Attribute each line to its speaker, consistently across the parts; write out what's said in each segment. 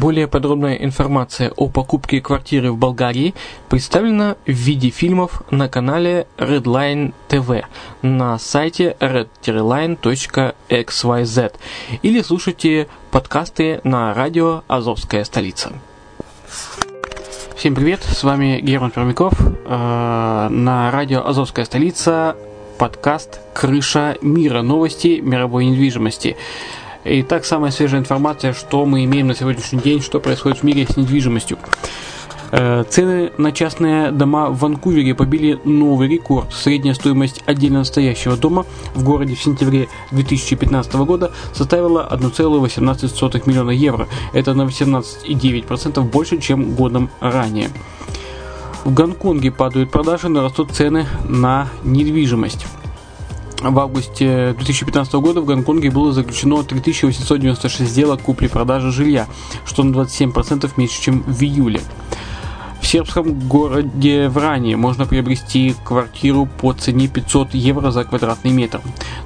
Speaker 1: Более подробная информация о покупке квартиры в Болгарии представлена в виде фильмов на канале Redline TV на сайте red-line.xyz или слушайте подкасты на радио «Азовская столица». Всем привет, с вами Герман Пермяков э, на радио «Азовская столица» подкаст «Крыша мира. Новости мировой недвижимости». Итак, самая свежая информация, что мы имеем на сегодняшний день, что происходит в мире с недвижимостью. Э, цены на частные дома в Ванкувере побили новый рекорд. Средняя стоимость отдельно стоящего дома в городе в сентябре 2015 года составила 1,18 миллиона евро. Это на 18,9% больше, чем годом ранее. В Гонконге падают продажи, но растут цены на недвижимость в августе 2015 года в Гонконге было заключено 3896 сделок купли-продажи жилья, что на 27% меньше, чем в июле. В сербском городе Вране можно приобрести квартиру по цене 500 евро за квадратный метр.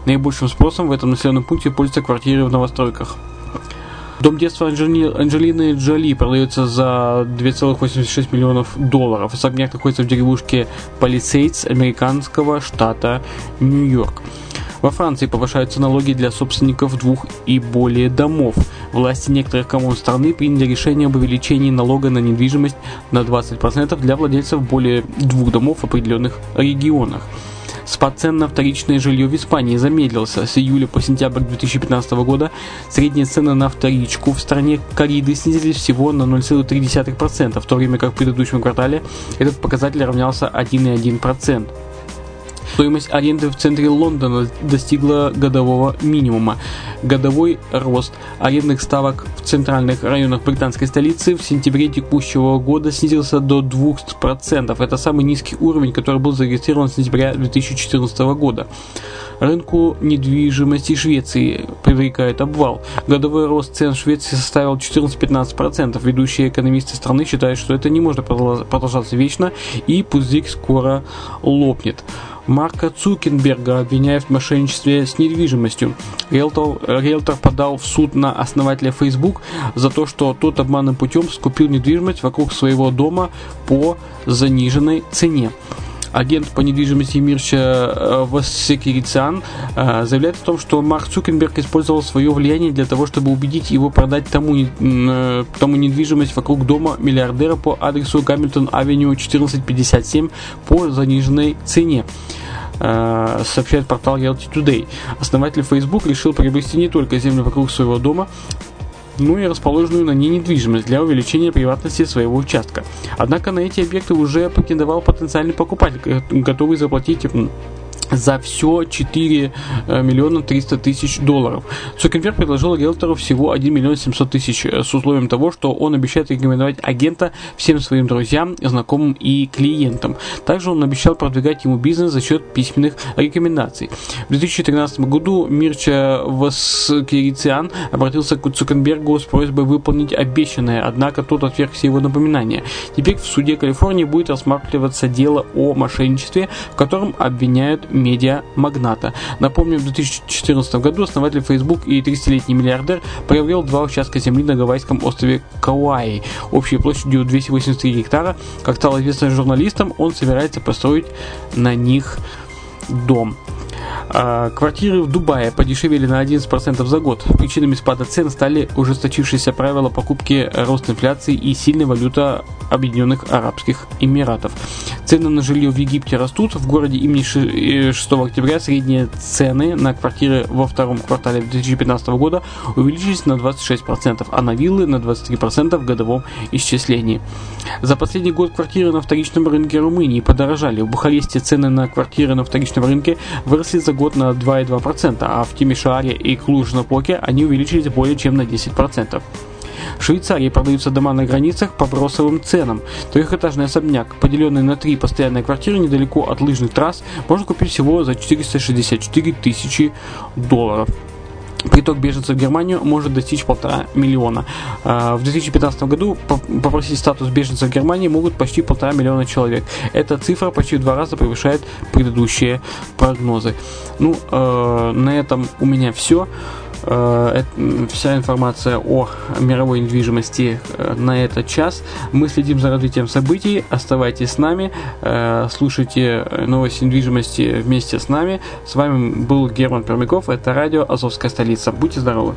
Speaker 1: Наибольшим спросом в этом населенном пункте пользуются квартиры в новостройках. Дом детства Анджели... Анджелины Джоли продается за 2,86 миллионов долларов. Особняк находится в деревушке Палисейдс американского штата Нью-Йорк. Во Франции повышаются налоги для собственников двух и более домов. Власти некоторых коммун страны приняли решение об увеличении налога на недвижимость на 20% для владельцев более двух домов в определенных регионах. Спад цен на вторичное жилье в Испании замедлился. С июля по сентябрь 2015 года средние цены на вторичку в стране кориды снизились всего на 0,3%, в то время как в предыдущем квартале этот показатель равнялся 1,1%. Стоимость аренды в центре Лондона достигла годового минимума. Годовой рост арендных ставок в центральных районах британской столицы в сентябре текущего года снизился до 2%. Это самый низкий уровень, который был зарегистрирован с сентября 2014 года. Рынку недвижимости Швеции привлекает обвал. Годовой рост цен в Швеции составил 14-15%. Ведущие экономисты страны считают, что это не может продолжаться вечно и пузырь скоро лопнет. Марка Цукенберга обвиняют в мошенничестве с недвижимостью. Риэлтор, риэлтор подал в суд на основателя Facebook за то, что тот обманным путем скупил недвижимость вокруг своего дома по заниженной цене агент по недвижимости Мирча э, Вассекирицан э, заявляет о том, что Марк Цукенберг использовал свое влияние для того, чтобы убедить его продать тому, э, тому недвижимость вокруг дома миллиардера по адресу Гамильтон-авеню 1457 по заниженной цене сообщает портал Realty Today. Основатель Facebook решил приобрести не только землю вокруг своего дома, ну и расположенную на ней недвижимость для увеличения приватности своего участка. Однако на эти объекты уже покидывал потенциальный покупатель, готовый заплатить за все 4 э, миллиона 300 тысяч долларов. Цукерберг предложил риэлтору всего 1 миллион 700 тысяч э, с условием того, что он обещает рекомендовать агента всем своим друзьям, знакомым и клиентам. Также он обещал продвигать ему бизнес за счет письменных рекомендаций. В 2013 году Мирча Васкирициан обратился к Цукербергу с просьбой выполнить обещанное, однако тот отверг все его напоминания. Теперь в суде Калифорнии будет рассматриваться дело о мошенничестве, в котором обвиняют медиа-магната. Напомню, в 2014 году основатель Facebook и 30-летний миллиардер приобрел два участка земли на гавайском острове Кауаи, общей площадью 283 гектара. Как стало известно журналистам, он собирается построить на них дом. А, квартиры в Дубае подешевели на 11% за год. Причинами спада цен стали ужесточившиеся правила покупки, рост инфляции и сильная валюта Объединенных Арабских Эмиратов. Цены на жилье в Египте растут. В городе имени 6 э, октября средние цены на квартиры во втором квартале 2015 года увеличились на 26%, а на виллы на 23% в годовом исчислении. За последний год квартиры на вторичном рынке Румынии подорожали. В Бухаресте цены на квартиры на вторичном рынке выросли за год на 2,2%, а в Тимишааре и Клуж-Напоке они увеличились более чем на 10%. В Швейцарии продаются дома на границах по бросовым ценам. Трехэтажный особняк, поделенный на три постоянные квартиры недалеко от лыжных трасс, можно купить всего за 464 тысячи долларов. Приток беженцев в Германию может достичь полтора миллиона. А, в 2015 году попросить статус беженца в Германии могут почти полтора миллиона человек. Эта цифра почти в два раза превышает предыдущие прогнозы. Ну, э, на этом у меня все. Э, вся информация о мировой недвижимости э, на этот час. Мы следим за развитием событий. Оставайтесь с нами, э, слушайте новости недвижимости вместе с нами. С вами был Герман Пермяков. Это радио Азовская столица. Будьте здоровы!